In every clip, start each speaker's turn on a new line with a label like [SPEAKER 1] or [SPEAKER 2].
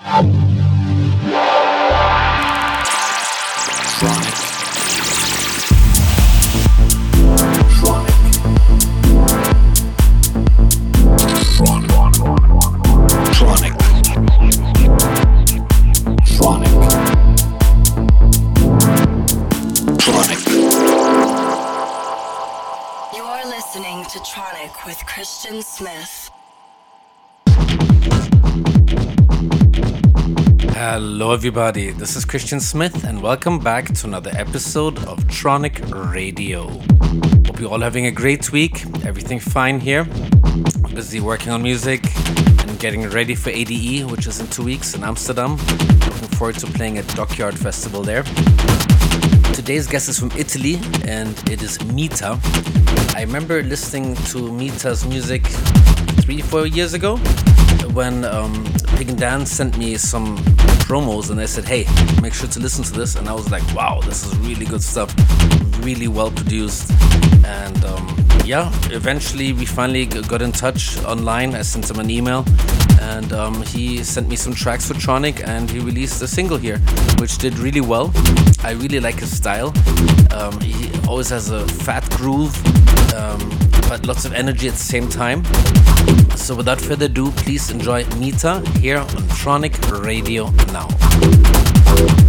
[SPEAKER 1] Um. Everybody. This is Christian Smith, and welcome back to another episode of Tronic Radio. Hope you're all having a great week. Everything fine here. Busy working on music and getting ready for ADE, which is in two weeks in Amsterdam. Looking forward to playing at Dockyard Festival there. Today's guest is from Italy, and it is Mita. I remember listening to Mita's music three, four years ago when um, Pig and Dan sent me some promos and they said, hey, make sure to listen to this. And I was like, wow, this is really good stuff, really well produced. And um, yeah, eventually we finally got in touch online. I sent him an email and um, he sent me some tracks for Tronic and he released a single here, which did really well. I really like his style. Um, he always has a fat groove, um, but lots of energy at the same time. So without further ado, please enjoy Mita here on Tronic Radio now.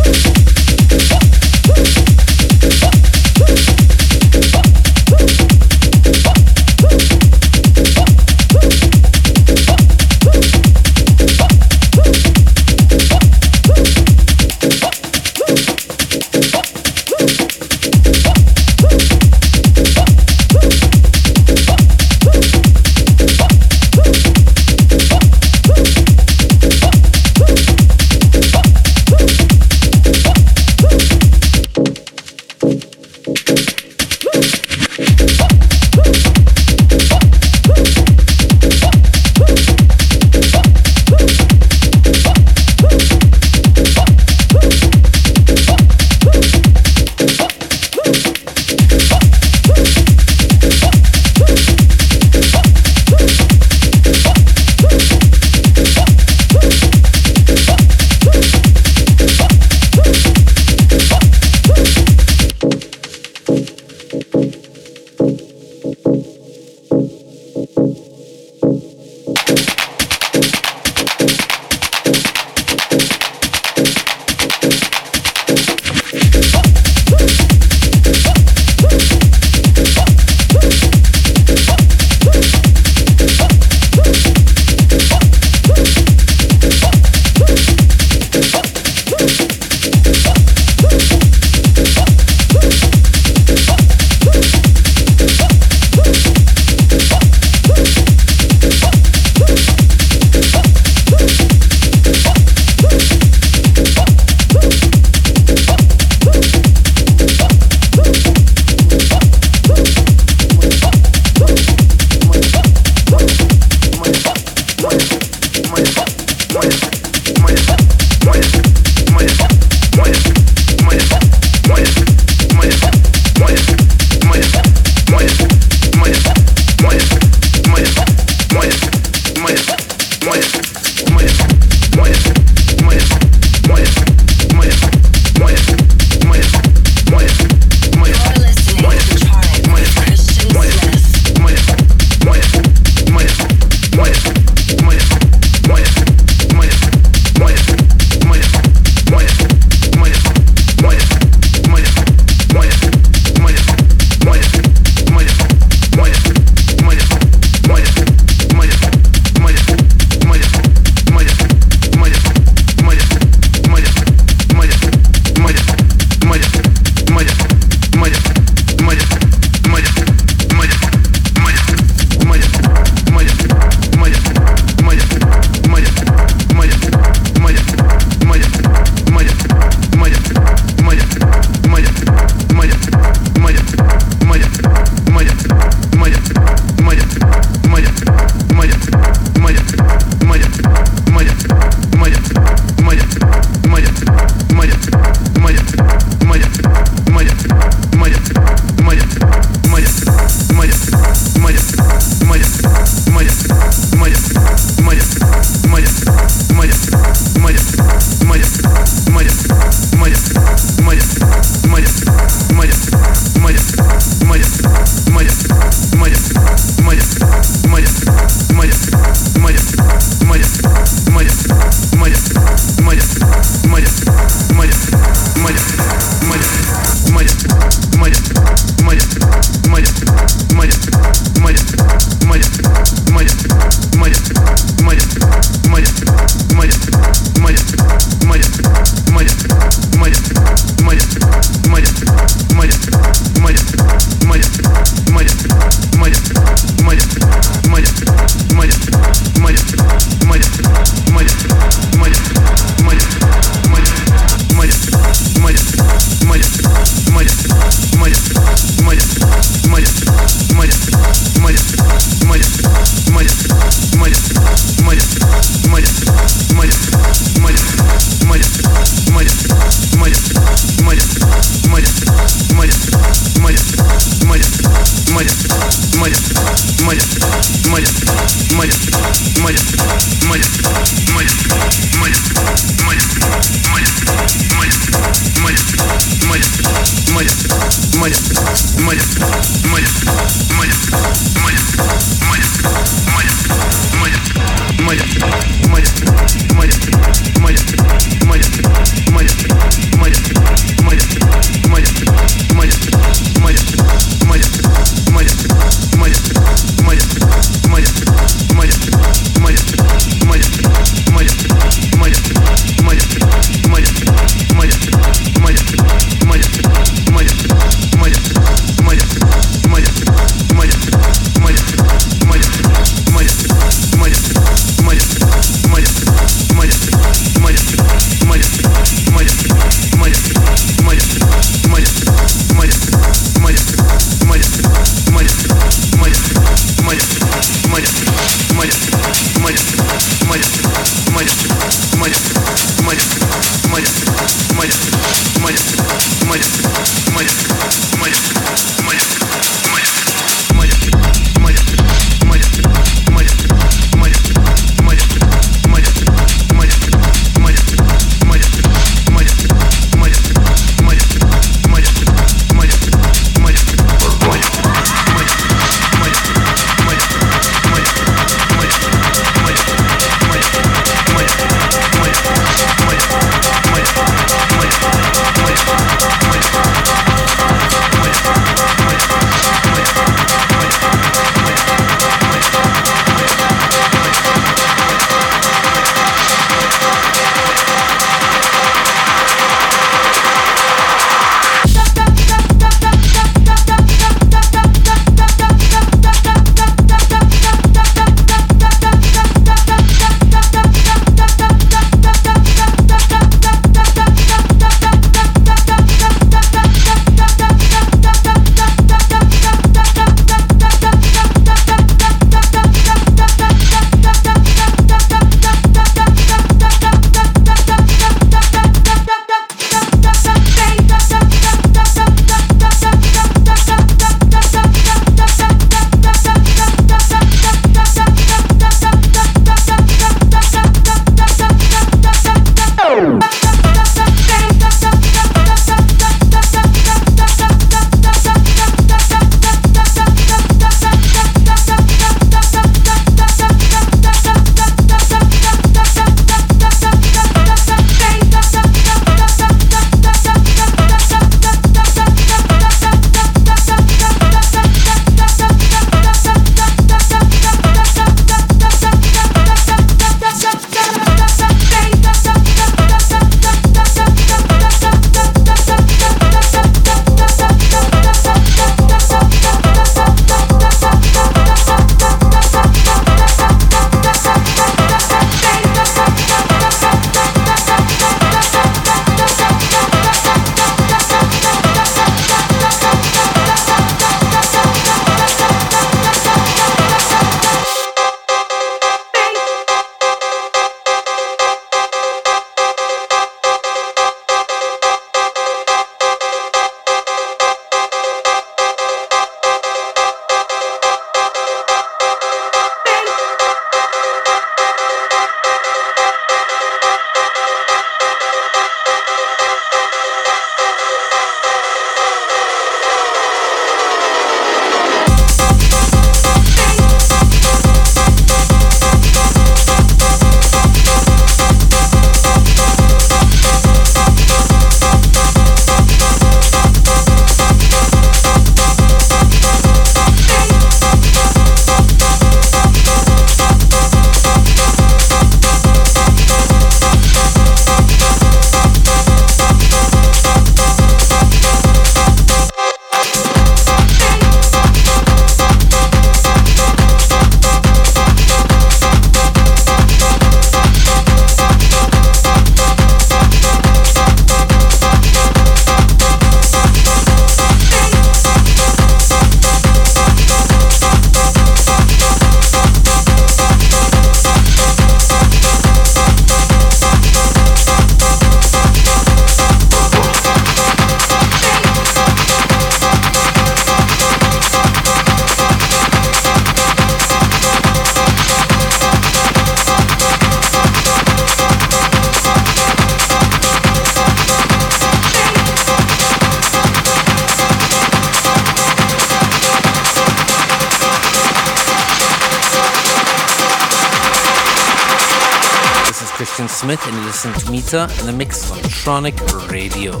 [SPEAKER 1] Smith and you listen to Mita in the mix on Tronic Radio.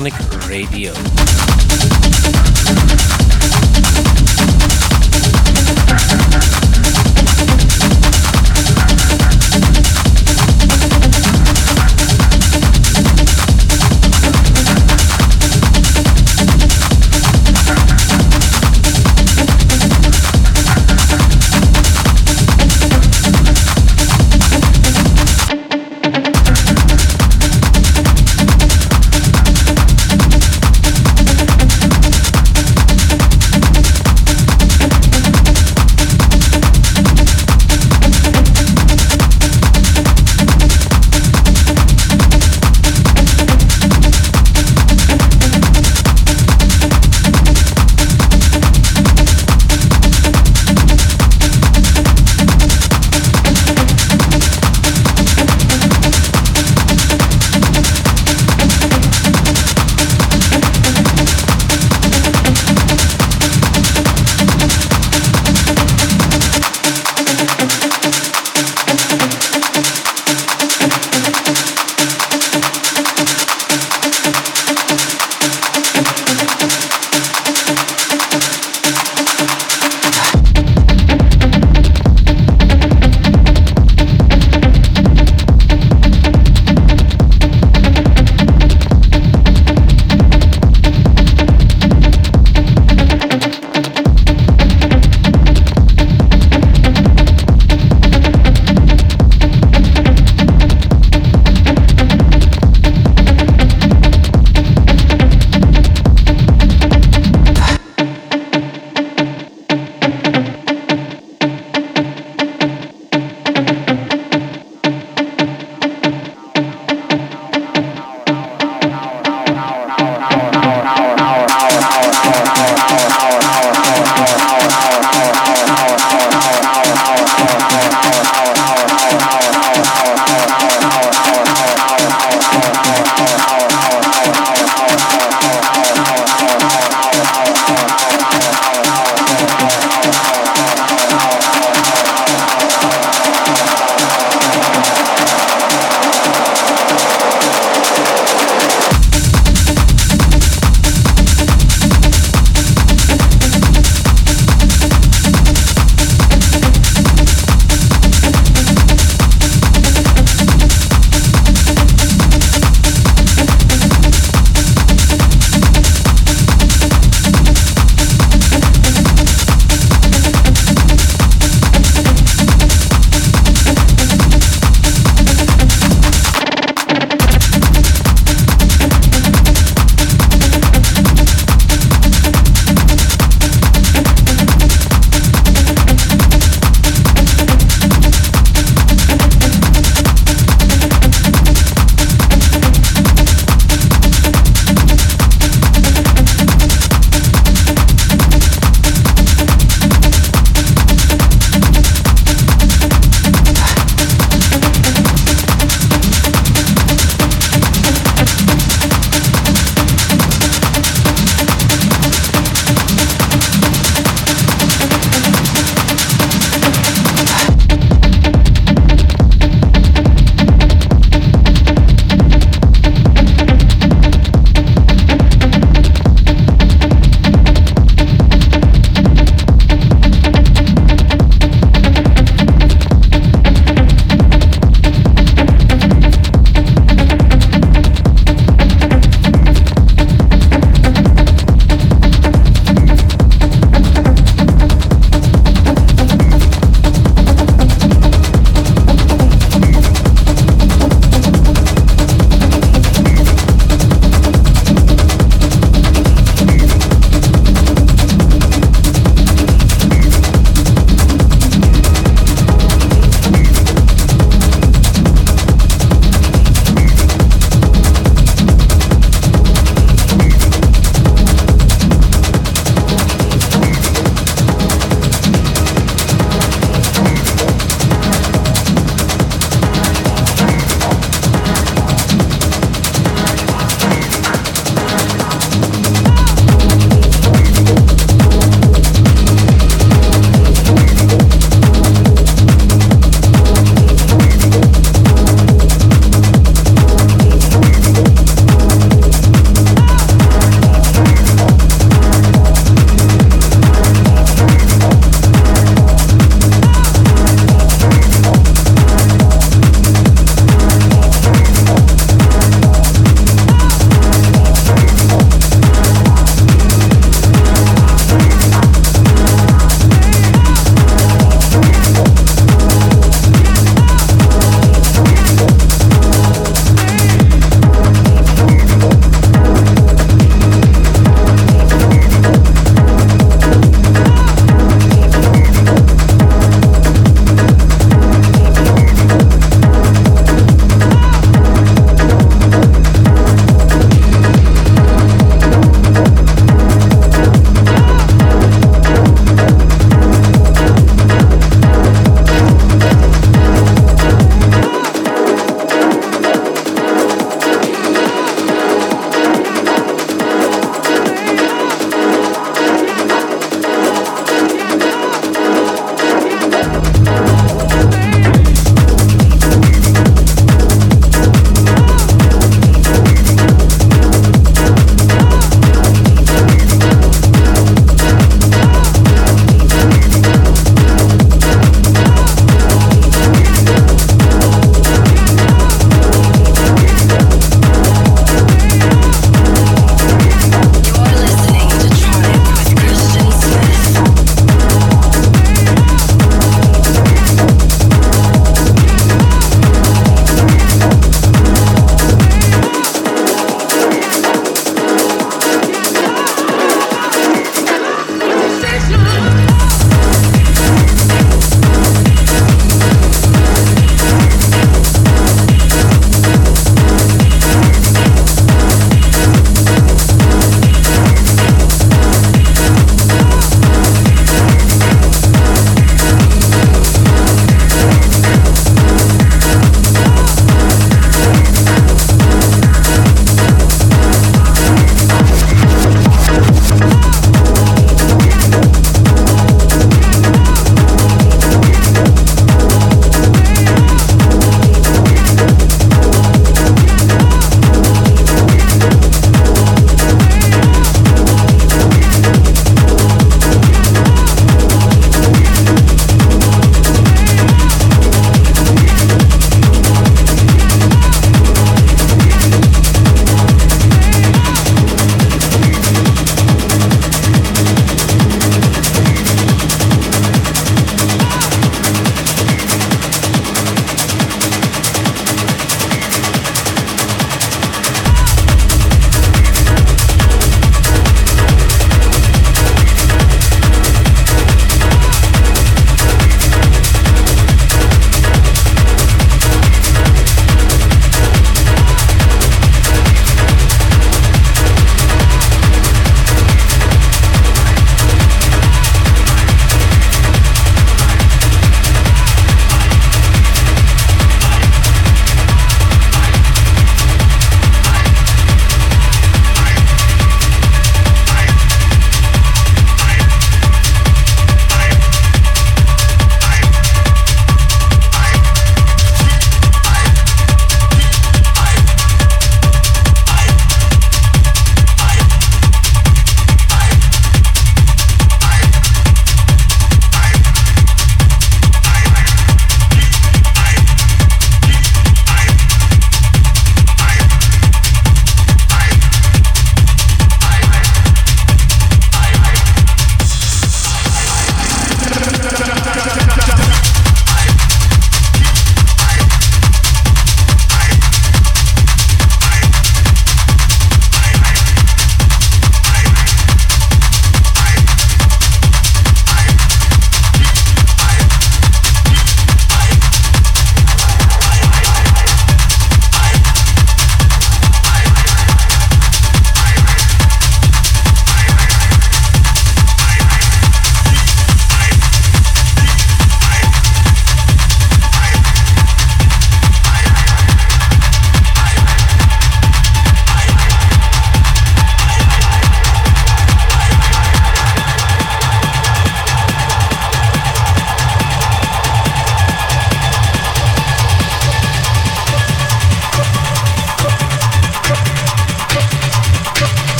[SPEAKER 1] Radio.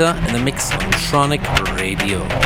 [SPEAKER 1] And in the mix on Tronic Radio.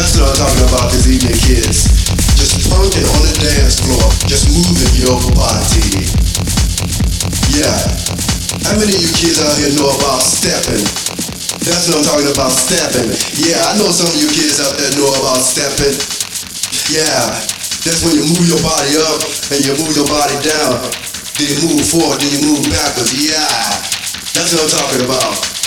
[SPEAKER 2] That's what I'm talking about this evening, kids. Just funking on the dance floor, just moving your body. Yeah. How many of you kids out here know about stepping? That's what I'm talking about, stepping. Yeah, I know some of you kids out there know about stepping. Yeah. That's when you move your body up and you move your body down. Then you move forward, then you move backwards. Yeah. That's what I'm talking about.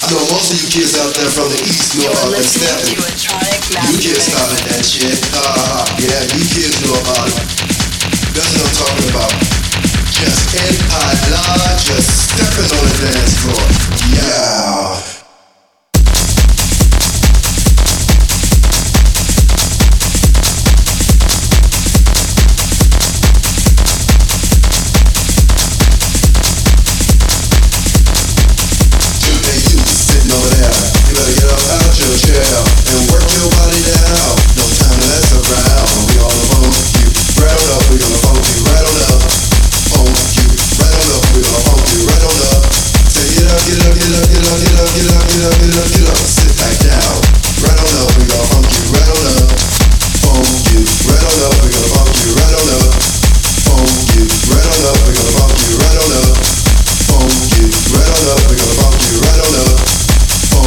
[SPEAKER 2] I most of you kids out there from the east know You're about stepping.
[SPEAKER 3] You kids
[SPEAKER 2] stopping that shit. Uh, yeah, you kids know about it. That's what I'm talking about. Just in high, large, just stepping on the dance floor. Yeah. right on up.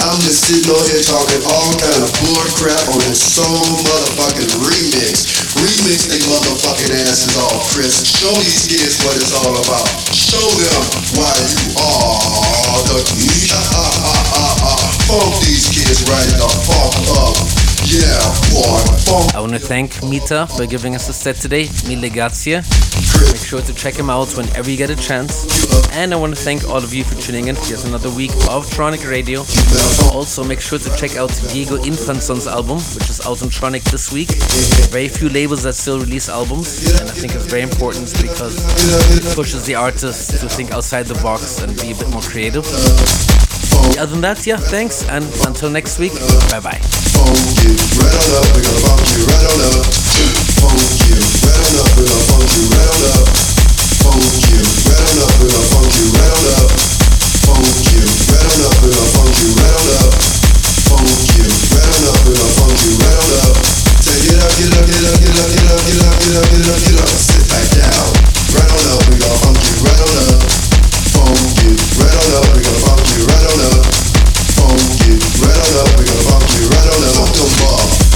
[SPEAKER 2] I'm just sitting over here talking all kind of bull crap on this soul motherfucking remix. Remix they motherfucking asses off, Chris. Show these kids what it's all about. Show them why you are the key. Ah, ah, ah, Funk these kids right the fuck up. Tronic to
[SPEAKER 1] thank Mita for giving us a set today. Mille grazie.
[SPEAKER 2] Make
[SPEAKER 1] sure to check him out whenever you get a chance. And I want to thank all of you for tuning in yet another week of Tronic Radio. Also, make sure to check out Diego Infanson's album, which is out on Tronic this week. Very few labels that still release albums, and I think it's very important because
[SPEAKER 2] it pushes the artist to think
[SPEAKER 1] outside the box and be a bit more creative. Other than that, yeah, thanks, and until next week, bye bye
[SPEAKER 2] right on up, we're gonna funk you right on up. Right on up, we're gonna right on. Funk you